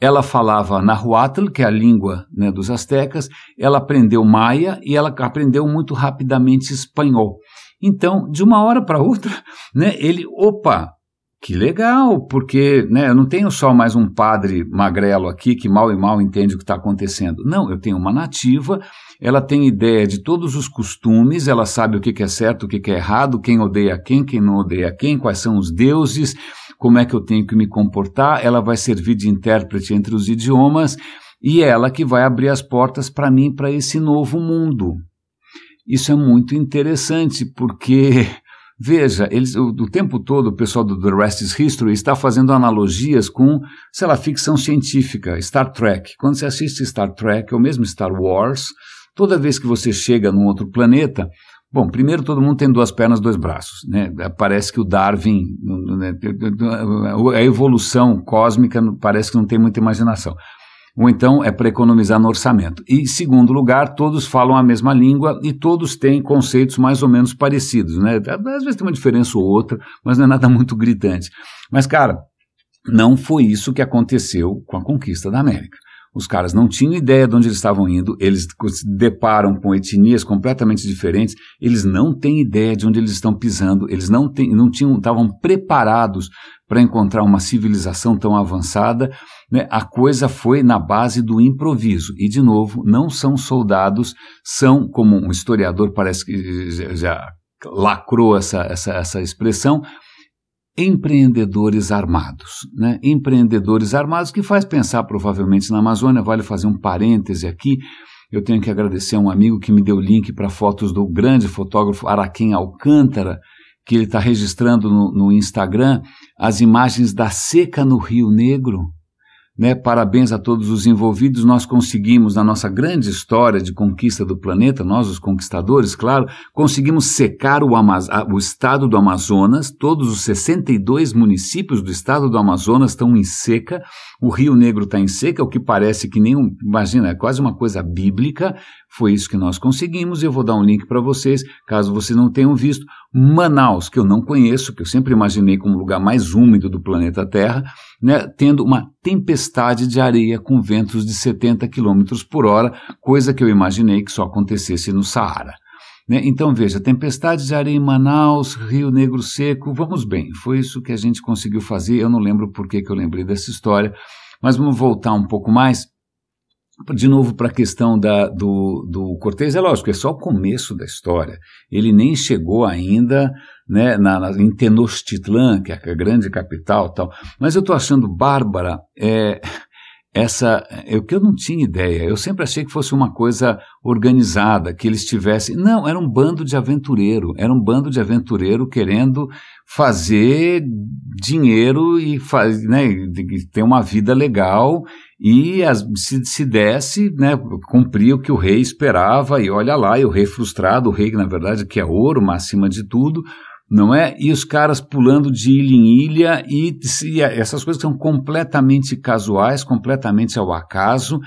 Ela falava Nahuatl, que é a língua né, dos astecas, ela aprendeu maia e ela aprendeu muito rapidamente espanhol. Então, de uma hora para outra, [LAUGHS] né, ele, opa, que legal, porque né, eu não tenho só mais um padre magrelo aqui que mal e mal entende o que está acontecendo. Não, eu tenho uma nativa, ela tem ideia de todos os costumes, ela sabe o que, que é certo, o que, que é errado, quem odeia quem, quem não odeia quem, quais são os deuses, como é que eu tenho que me comportar. Ela vai servir de intérprete entre os idiomas e ela que vai abrir as portas para mim, para esse novo mundo. Isso é muito interessante porque, [LAUGHS] veja, eles, o, o tempo todo o pessoal do The Rest is History está fazendo analogias com, sei lá, ficção científica, Star Trek. Quando você assiste Star Trek, ou mesmo Star Wars, toda vez que você chega num outro planeta, Bom, primeiro todo mundo tem duas pernas, dois braços. Né? Parece que o Darwin, né, a evolução cósmica parece que não tem muita imaginação ou então é para economizar no orçamento. E, segundo lugar, todos falam a mesma língua e todos têm conceitos mais ou menos parecidos, né? Às vezes tem uma diferença ou outra, mas não é nada [LAUGHS] muito gritante. Mas, cara, não foi isso que aconteceu com a conquista da América. Os caras não tinham ideia de onde eles estavam indo, eles se deparam com etnias completamente diferentes, eles não têm ideia de onde eles estão pisando, eles não, tem, não tinham, estavam preparados para encontrar uma civilização tão avançada, né, a coisa foi na base do improviso. E, de novo, não são soldados, são, como um historiador parece que já lacrou essa, essa, essa expressão, empreendedores armados. Né? Empreendedores armados que faz pensar provavelmente na Amazônia. Vale fazer um parêntese aqui. Eu tenho que agradecer a um amigo que me deu link para fotos do grande fotógrafo Araquém Alcântara, que ele está registrando no, no Instagram as imagens da seca no Rio Negro. Né, parabéns a todos os envolvidos. Nós conseguimos, na nossa grande história de conquista do planeta, nós, os conquistadores, claro, conseguimos secar o, Amaz o estado do Amazonas. Todos os 62 municípios do estado do Amazonas estão em seca. O Rio Negro está em seca, o que parece que nem. Um, imagina, é quase uma coisa bíblica. Foi isso que nós conseguimos. Eu vou dar um link para vocês, caso vocês não tenham visto. Manaus, que eu não conheço, que eu sempre imaginei como o lugar mais úmido do planeta Terra, né, tendo uma tempestade de areia com ventos de 70 km por hora, coisa que eu imaginei que só acontecesse no Saara. Né? Então veja, tempestade de areia em Manaus, Rio Negro seco, vamos bem, foi isso que a gente conseguiu fazer. Eu não lembro por que, que eu lembrei dessa história, mas vamos voltar um pouco mais de novo para a questão da, do, do Cortez, é lógico, é só o começo da história. Ele nem chegou ainda né, na, na, em Tenochtitlan, que é a grande capital tal. Mas eu estou achando Bárbara é, essa o que eu não tinha ideia. Eu sempre achei que fosse uma coisa organizada, que eles tivessem. Não, era um bando de aventureiro. Era um bando de aventureiro querendo fazer dinheiro e faz, né, ter uma vida legal e as, se, se desse, né, cumprir o que o rei esperava e olha lá, e o rei frustrado, o rei na verdade que é ouro, mas acima de tudo, não é? E os caras pulando de ilha em ilha e, e essas coisas são completamente casuais, completamente ao acaso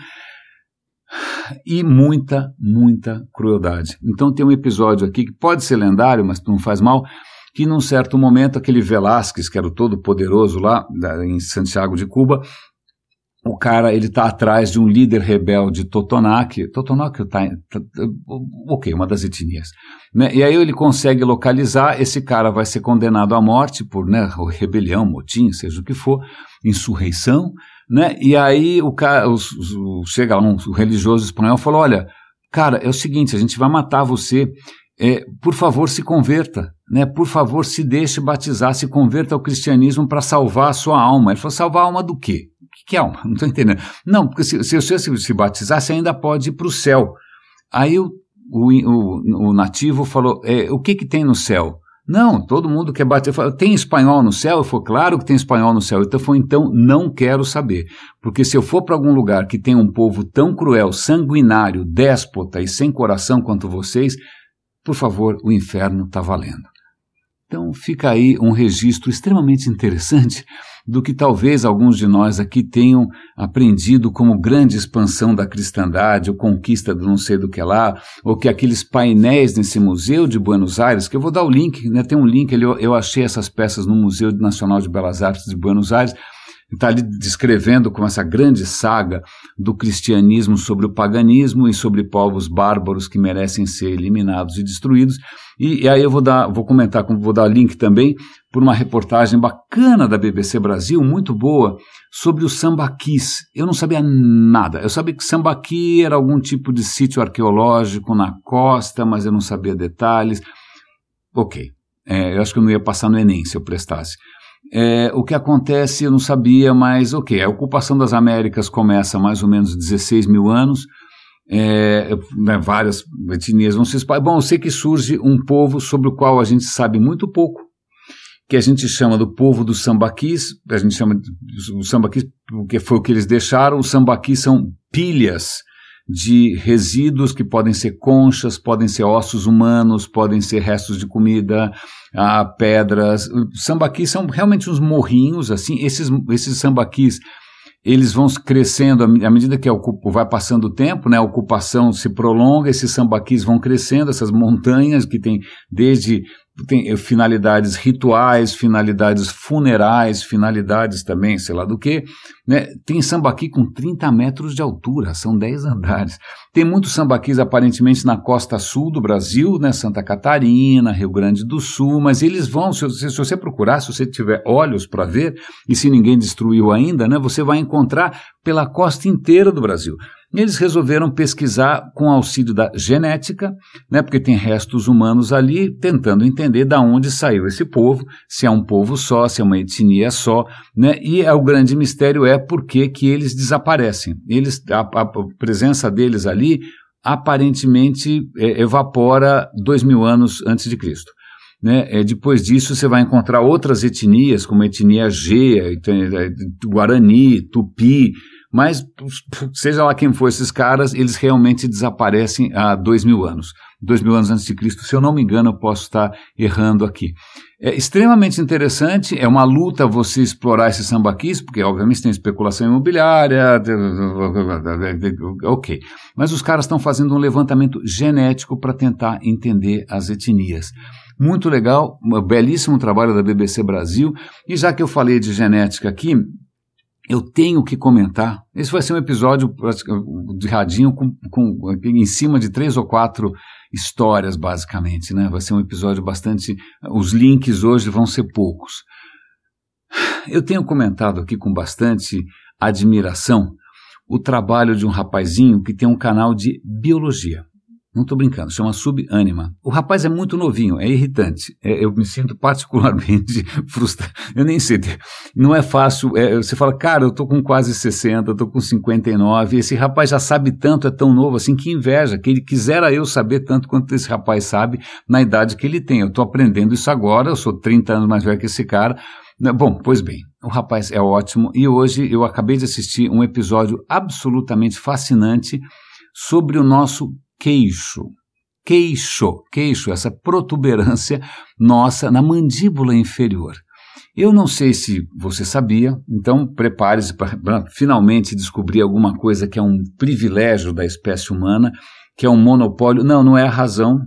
e muita, muita crueldade. Então tem um episódio aqui que pode ser lendário, mas não faz mal, que num certo momento aquele Velázquez, que era o todo poderoso lá em Santiago de Cuba, o cara ele está atrás de um líder rebelde Totonac, Totonac está tá, ok, uma das etnias, né? E aí ele consegue localizar esse cara vai ser condenado à morte por né, rebelião, motim, seja o que for, insurreição, né? E aí o cara o, o, chega um religioso espanhol e falou, olha, cara, é o seguinte, a gente vai matar você, é, por favor se converta, né? Por favor se deixe batizar, se converta ao cristianismo para salvar a sua alma. Ele falou, salvar a alma do quê? Que alma? [LAUGHS] Não estou entendendo. Não, porque se, se você se, se batizar, você ainda pode ir para o céu. Aí o, o, o, o nativo falou: é, o que, que tem no céu? Não, todo mundo quer bater. Falo, tem espanhol no céu? Eu falei, claro que tem espanhol no céu. Então foi, então não quero saber. Porque se eu for para algum lugar que tem um povo tão cruel, sanguinário, déspota e sem coração quanto vocês, por favor, o inferno está valendo. Então fica aí um registro extremamente interessante do que talvez alguns de nós aqui tenham aprendido como grande expansão da cristandade, ou conquista do não sei do que lá, ou que aqueles painéis nesse museu de Buenos Aires, que eu vou dar o link, né, tem um link eu, eu achei essas peças no Museu Nacional de Belas Artes de Buenos Aires, está ali descrevendo como essa grande saga do cristianismo sobre o paganismo e sobre povos bárbaros que merecem ser eliminados e destruídos. E, e aí eu vou dar, vou comentar, vou dar link também por uma reportagem bacana da BBC Brasil, muito boa, sobre o sambaquis. Eu não sabia nada. Eu sabia que sambaqui era algum tipo de sítio arqueológico na costa, mas eu não sabia detalhes. Ok. É, eu acho que eu não ia passar no Enem se eu prestasse. É, o que acontece eu não sabia, mas ok, a ocupação das Américas começa há mais ou menos 16 mil anos, é, né, várias etnias vão se espalhar. Bom, eu sei que surge um povo sobre o qual a gente sabe muito pouco, que a gente chama do povo dos sambaquis, a gente chama de sambaquis porque foi o que eles deixaram, os sambaquis são pilhas, de resíduos que podem ser conchas, podem ser ossos humanos, podem ser restos de comida, ah, pedras. Sambaquis são realmente uns morrinhos, assim. Esses, esses sambaquis, eles vão crescendo à medida que vai passando o tempo, né, a ocupação se prolonga, esses sambaquis vão crescendo, essas montanhas que tem desde tem eh, finalidades rituais, finalidades funerais, finalidades também, sei lá do que. Né? Tem sambaqui com 30 metros de altura, são 10 andares. Tem muitos sambaquis aparentemente na costa sul do Brasil, né? Santa Catarina, Rio Grande do Sul, mas eles vão, se, se você procurar, se você tiver olhos para ver, e se ninguém destruiu ainda, né? você vai encontrar pela costa inteira do Brasil. Eles resolveram pesquisar com auxílio da genética, né, porque tem restos humanos ali, tentando entender de onde saiu esse povo, se é um povo só, se é uma etnia só, né, e é, o grande mistério é por que, que eles desaparecem. Eles, a, a presença deles ali aparentemente é, evapora dois mil anos antes de Cristo. Né? É, depois disso, você vai encontrar outras etnias, como a etnia G, é, Guarani, Tupi, mas, seja lá quem for esses caras, eles realmente desaparecem há dois mil anos. Dois mil anos antes de Cristo, se eu não me engano, eu posso estar errando aqui. É extremamente interessante, é uma luta você explorar esses sambaquis, porque obviamente tem especulação imobiliária, ok. Mas os caras estão fazendo um levantamento genético para tentar entender as etnias. Muito legal, um belíssimo trabalho da BBC Brasil. E já que eu falei de genética aqui, eu tenho que comentar. Esse vai ser um episódio de radinho com, com, em cima de três ou quatro histórias, basicamente. Né? Vai ser um episódio bastante. Os links hoje vão ser poucos. Eu tenho comentado aqui com bastante admiração o trabalho de um rapazinho que tem um canal de biologia. Não estou brincando, chama Subanima. O rapaz é muito novinho, é irritante. É, eu me sinto particularmente [LAUGHS] frustrado. Eu nem sei, não é fácil. É, você fala, cara, eu estou com quase 60, estou com 59, esse rapaz já sabe tanto, é tão novo assim, que inveja, que ele quisera eu saber tanto quanto esse rapaz sabe na idade que ele tem. Eu estou aprendendo isso agora, eu sou 30 anos mais velho que esse cara. Bom, pois bem, o rapaz é ótimo e hoje eu acabei de assistir um episódio absolutamente fascinante sobre o nosso queixo. Queixo, queixo, essa protuberância nossa na mandíbula inferior. Eu não sei se você sabia, então prepare-se para finalmente descobrir alguma coisa que é um privilégio da espécie humana, que é um monopólio. Não, não é a razão,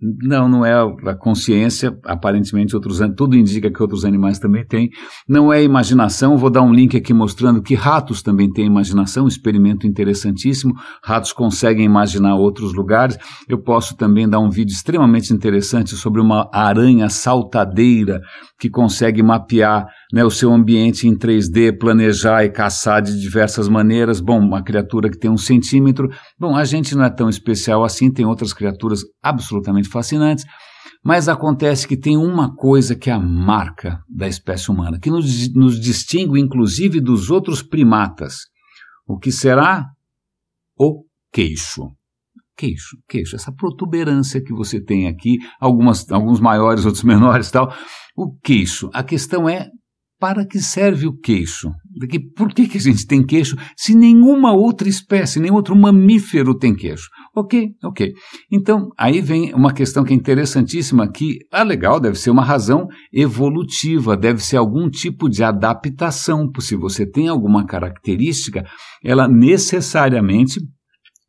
não, não é a consciência, aparentemente outros, tudo indica que outros animais também têm. Não é imaginação, vou dar um link aqui mostrando que ratos também têm imaginação, um experimento interessantíssimo. Ratos conseguem imaginar outros lugares. Eu posso também dar um vídeo extremamente interessante sobre uma aranha saltadeira que consegue mapear né, o seu ambiente em 3D, planejar e caçar de diversas maneiras. Bom, uma criatura que tem um centímetro. Bom, a gente não é tão especial assim, tem outras criaturas absolutamente fascinantes. Mas acontece que tem uma coisa que é a marca da espécie humana, que nos, nos distingue inclusive dos outros primatas. O que será? O queixo queixo, queixo, essa protuberância que você tem aqui, algumas, alguns maiores, outros [LAUGHS] menores tal. O queixo, a questão é para que serve o queixo? Por que, que a gente tem queixo se nenhuma outra espécie, nenhum outro mamífero tem queixo? Ok, ok. Então, aí vem uma questão que é interessantíssima, que, ah, legal, deve ser uma razão evolutiva, deve ser algum tipo de adaptação. Se você tem alguma característica, ela necessariamente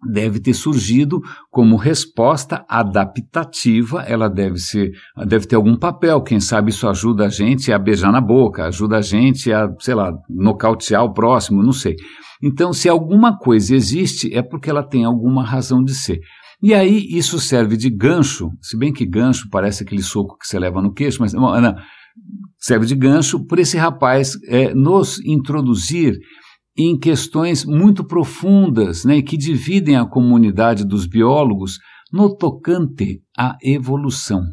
deve ter surgido como resposta adaptativa, ela deve ser, deve ter algum papel, quem sabe isso ajuda a gente a beijar na boca, ajuda a gente a, sei lá, nocautear o próximo, não sei. Então, se alguma coisa existe, é porque ela tem alguma razão de ser. E aí isso serve de gancho, se bem que gancho parece aquele soco que você leva no queixo, mas não, serve de gancho para esse rapaz é, nos introduzir em questões muito profundas né, que dividem a comunidade dos biólogos no tocante à evolução.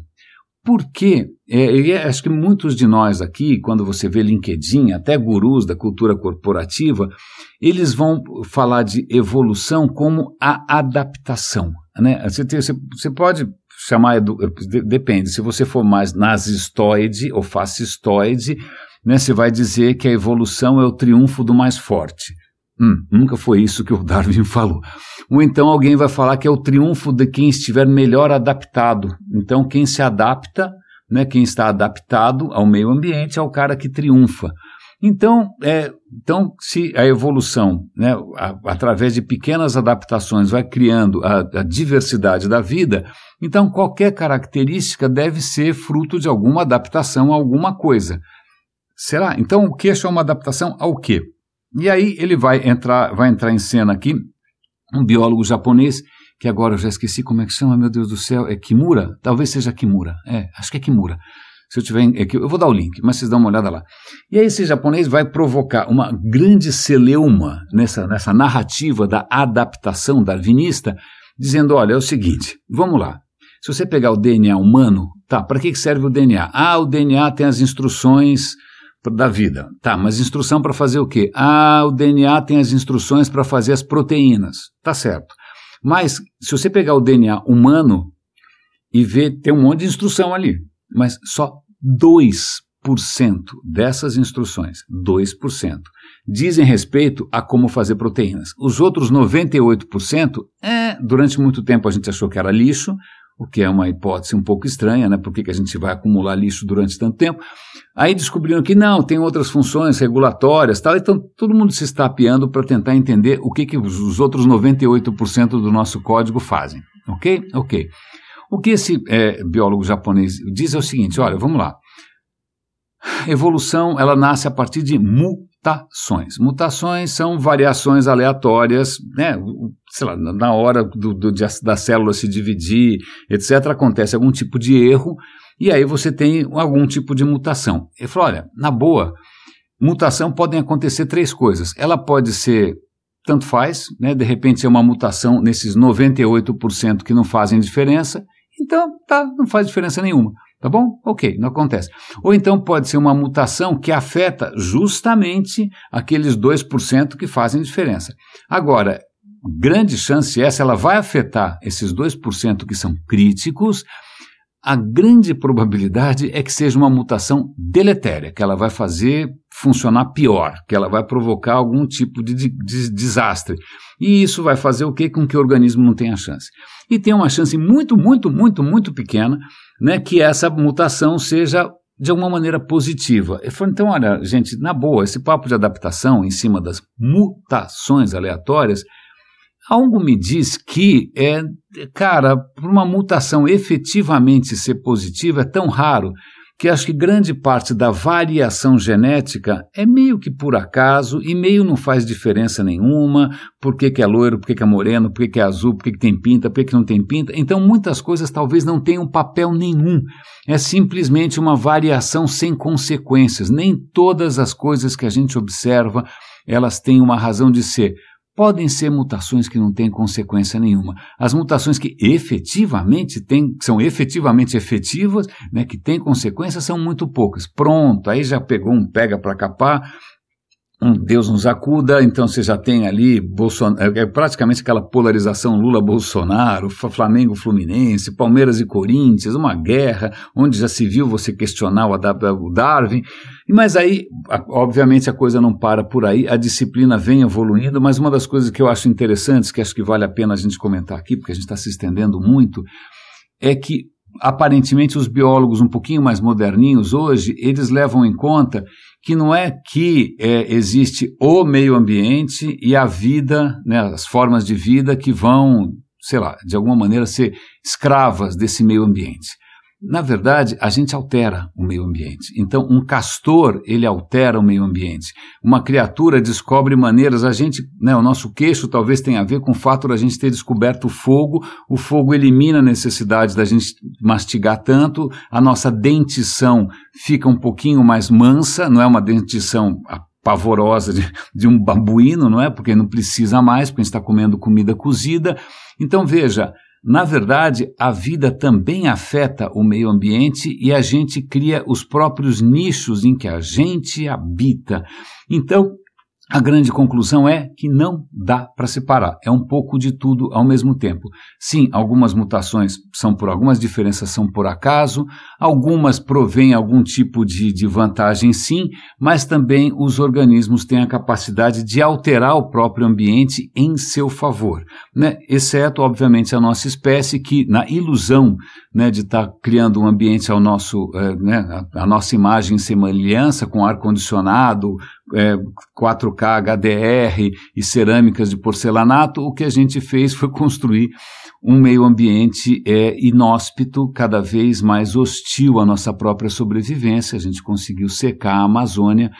Porque é, acho que muitos de nós aqui, quando você vê LinkedIn, até gurus da cultura corporativa, eles vão falar de evolução como a adaptação. Né? Você, tem, você, você pode chamar, depende, se você for mais nazistoide ou fascistoide, né, você vai dizer que a evolução é o triunfo do mais forte. Hum, nunca foi isso que o Darwin [LAUGHS] falou. Ou então alguém vai falar que é o triunfo de quem estiver melhor adaptado. Então, quem se adapta, né, quem está adaptado ao meio ambiente, é o cara que triunfa. Então, é, então se a evolução, né, a, através de pequenas adaptações, vai criando a, a diversidade da vida, então qualquer característica deve ser fruto de alguma adaptação a alguma coisa. Será? Então o queixo é uma adaptação ao quê? E aí ele vai entrar, vai entrar em cena aqui um biólogo japonês que agora eu já esqueci como é que chama, meu Deus do céu, é Kimura? Talvez seja Kimura. É, acho que é Kimura. Se eu tiver, é eu vou dar o link, mas vocês dão uma olhada lá. E aí esse japonês vai provocar uma grande celeuma nessa, nessa narrativa da adaptação darwinista, dizendo, olha, é o seguinte, vamos lá. Se você pegar o DNA humano, tá, para que serve o DNA? Ah, o DNA tem as instruções da vida. Tá, mas instrução para fazer o quê? Ah, o DNA tem as instruções para fazer as proteínas. Tá certo. Mas se você pegar o DNA humano e ver, tem um monte de instrução ali, mas só 2% dessas instruções, 2%, dizem respeito a como fazer proteínas. Os outros 98%, é, durante muito tempo a gente achou que era lixo, o que é uma hipótese um pouco estranha, né? Por que, a gente vai acumular lixo durante tanto tempo? Aí descobriram que não, tem outras funções regulatórias, tal. Então todo mundo se está apiando para tentar entender o que, que os outros 98% do nosso código fazem. Ok? Ok. O que esse é, biólogo japonês diz é o seguinte: olha, vamos lá. Evolução ela nasce a partir de mu mutações. Mutações são variações aleatórias, né? Sei lá, na hora do, do, da célula se dividir, etc., acontece algum tipo de erro, e aí você tem algum tipo de mutação. Ele falou: olha, na boa, mutação podem acontecer três coisas. Ela pode ser tanto faz, né? De repente é uma mutação nesses 98% que não fazem diferença, então tá, não faz diferença nenhuma. Tá bom? Ok, não acontece. Ou então pode ser uma mutação que afeta justamente aqueles 2% que fazem diferença. Agora, grande chance essa, ela vai afetar esses 2% que são críticos. A grande probabilidade é que seja uma mutação deletéria, que ela vai fazer funcionar pior, que ela vai provocar algum tipo de, de, de desastre. E isso vai fazer o quê? Com que o organismo não tenha chance. E tem uma chance muito, muito, muito, muito pequena né, que essa mutação seja de alguma maneira positiva. Eu falei, então, olha, gente, na boa, esse papo de adaptação em cima das mutações aleatórias, algo me diz que é, cara, para uma mutação efetivamente ser positiva é tão raro que acho que grande parte da variação genética é meio que por acaso e meio não faz diferença nenhuma. Por que, que é loiro, por que, que é moreno, por que, que é azul, por que, que tem pinta, por que, que não tem pinta. Então muitas coisas talvez não tenham papel nenhum. É simplesmente uma variação sem consequências. Nem todas as coisas que a gente observa elas têm uma razão de ser podem ser mutações que não têm consequência nenhuma. As mutações que efetivamente têm, que são efetivamente efetivas, né, que têm consequências, são muito poucas. Pronto, aí já pegou um pega para capar, Deus nos acuda, então você já tem ali Bolsonaro, é, é praticamente aquela polarização Lula-Bolsonaro, Flamengo-Fluminense, Palmeiras e Corinthians, uma guerra, onde já se viu você questionar o Darwin. Mas aí, obviamente, a coisa não para por aí, a disciplina vem evoluindo, mas uma das coisas que eu acho interessantes, que acho que vale a pena a gente comentar aqui, porque a gente está se estendendo muito, é que aparentemente os biólogos um pouquinho mais moderninhos hoje, eles levam em conta que não é que é, existe o meio ambiente e a vida, né, as formas de vida que vão, sei lá, de alguma maneira ser escravas desse meio ambiente. Na verdade, a gente altera o meio ambiente. Então, um castor, ele altera o meio ambiente. Uma criatura descobre maneiras, a gente, né, o nosso queixo talvez tenha a ver com o fato de a gente ter descoberto o fogo, o fogo elimina a necessidade da gente mastigar tanto, a nossa dentição fica um pouquinho mais mansa, não é uma dentição pavorosa de, de um babuíno, não é? Porque não precisa mais, porque a gente está comendo comida cozida. Então, veja, na verdade, a vida também afeta o meio ambiente e a gente cria os próprios nichos em que a gente habita. Então, a grande conclusão é que não dá para separar, é um pouco de tudo ao mesmo tempo. Sim, algumas mutações são por algumas diferenças são por acaso, algumas provêm algum tipo de, de vantagem sim, mas também os organismos têm a capacidade de alterar o próprio ambiente em seu favor, né? exceto, obviamente, a nossa espécie que, na ilusão né, de estar tá criando um ambiente ao nosso, é, né, a, a, nossa imagem em semelhança, com ar-condicionado, é, 4K HDR e cerâmicas de porcelanato, o que a gente fez foi construir um meio ambiente é, inóspito, cada vez mais hostil à nossa própria sobrevivência. A gente conseguiu secar a Amazônia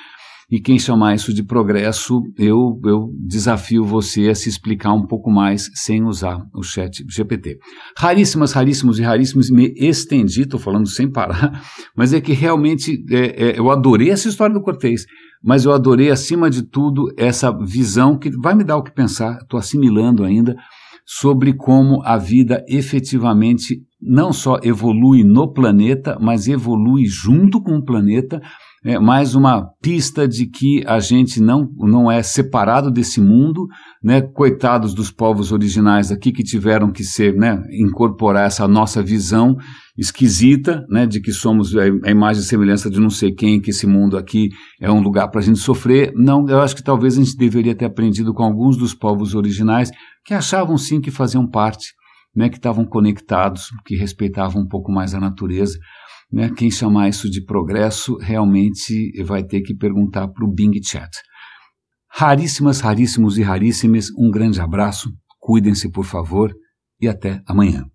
e quem chamar isso de progresso, eu, eu desafio você a se explicar um pouco mais sem usar o chat GPT. Raríssimas, raríssimos e raríssimos, me estendi, estou falando sem parar, [LAUGHS] mas é que realmente é, é, eu adorei essa história do Cortez, mas eu adorei, acima de tudo, essa visão que vai me dar o que pensar, estou assimilando ainda, sobre como a vida efetivamente não só evolui no planeta, mas evolui junto com o planeta é mais uma pista de que a gente não, não é separado desse mundo, né? Coitados dos povos originais aqui que tiveram que ser, né, incorporar essa nossa visão esquisita, né, de que somos a imagem e semelhança de não sei quem, que esse mundo aqui é um lugar para a gente sofrer. Não, eu acho que talvez a gente deveria ter aprendido com alguns dos povos originais que achavam sim que faziam parte, né, que estavam conectados, que respeitavam um pouco mais a natureza. Né? Quem chamar isso de progresso realmente vai ter que perguntar para o Bing Chat. Raríssimas, raríssimos e raríssimes, um grande abraço, cuidem-se por favor e até amanhã.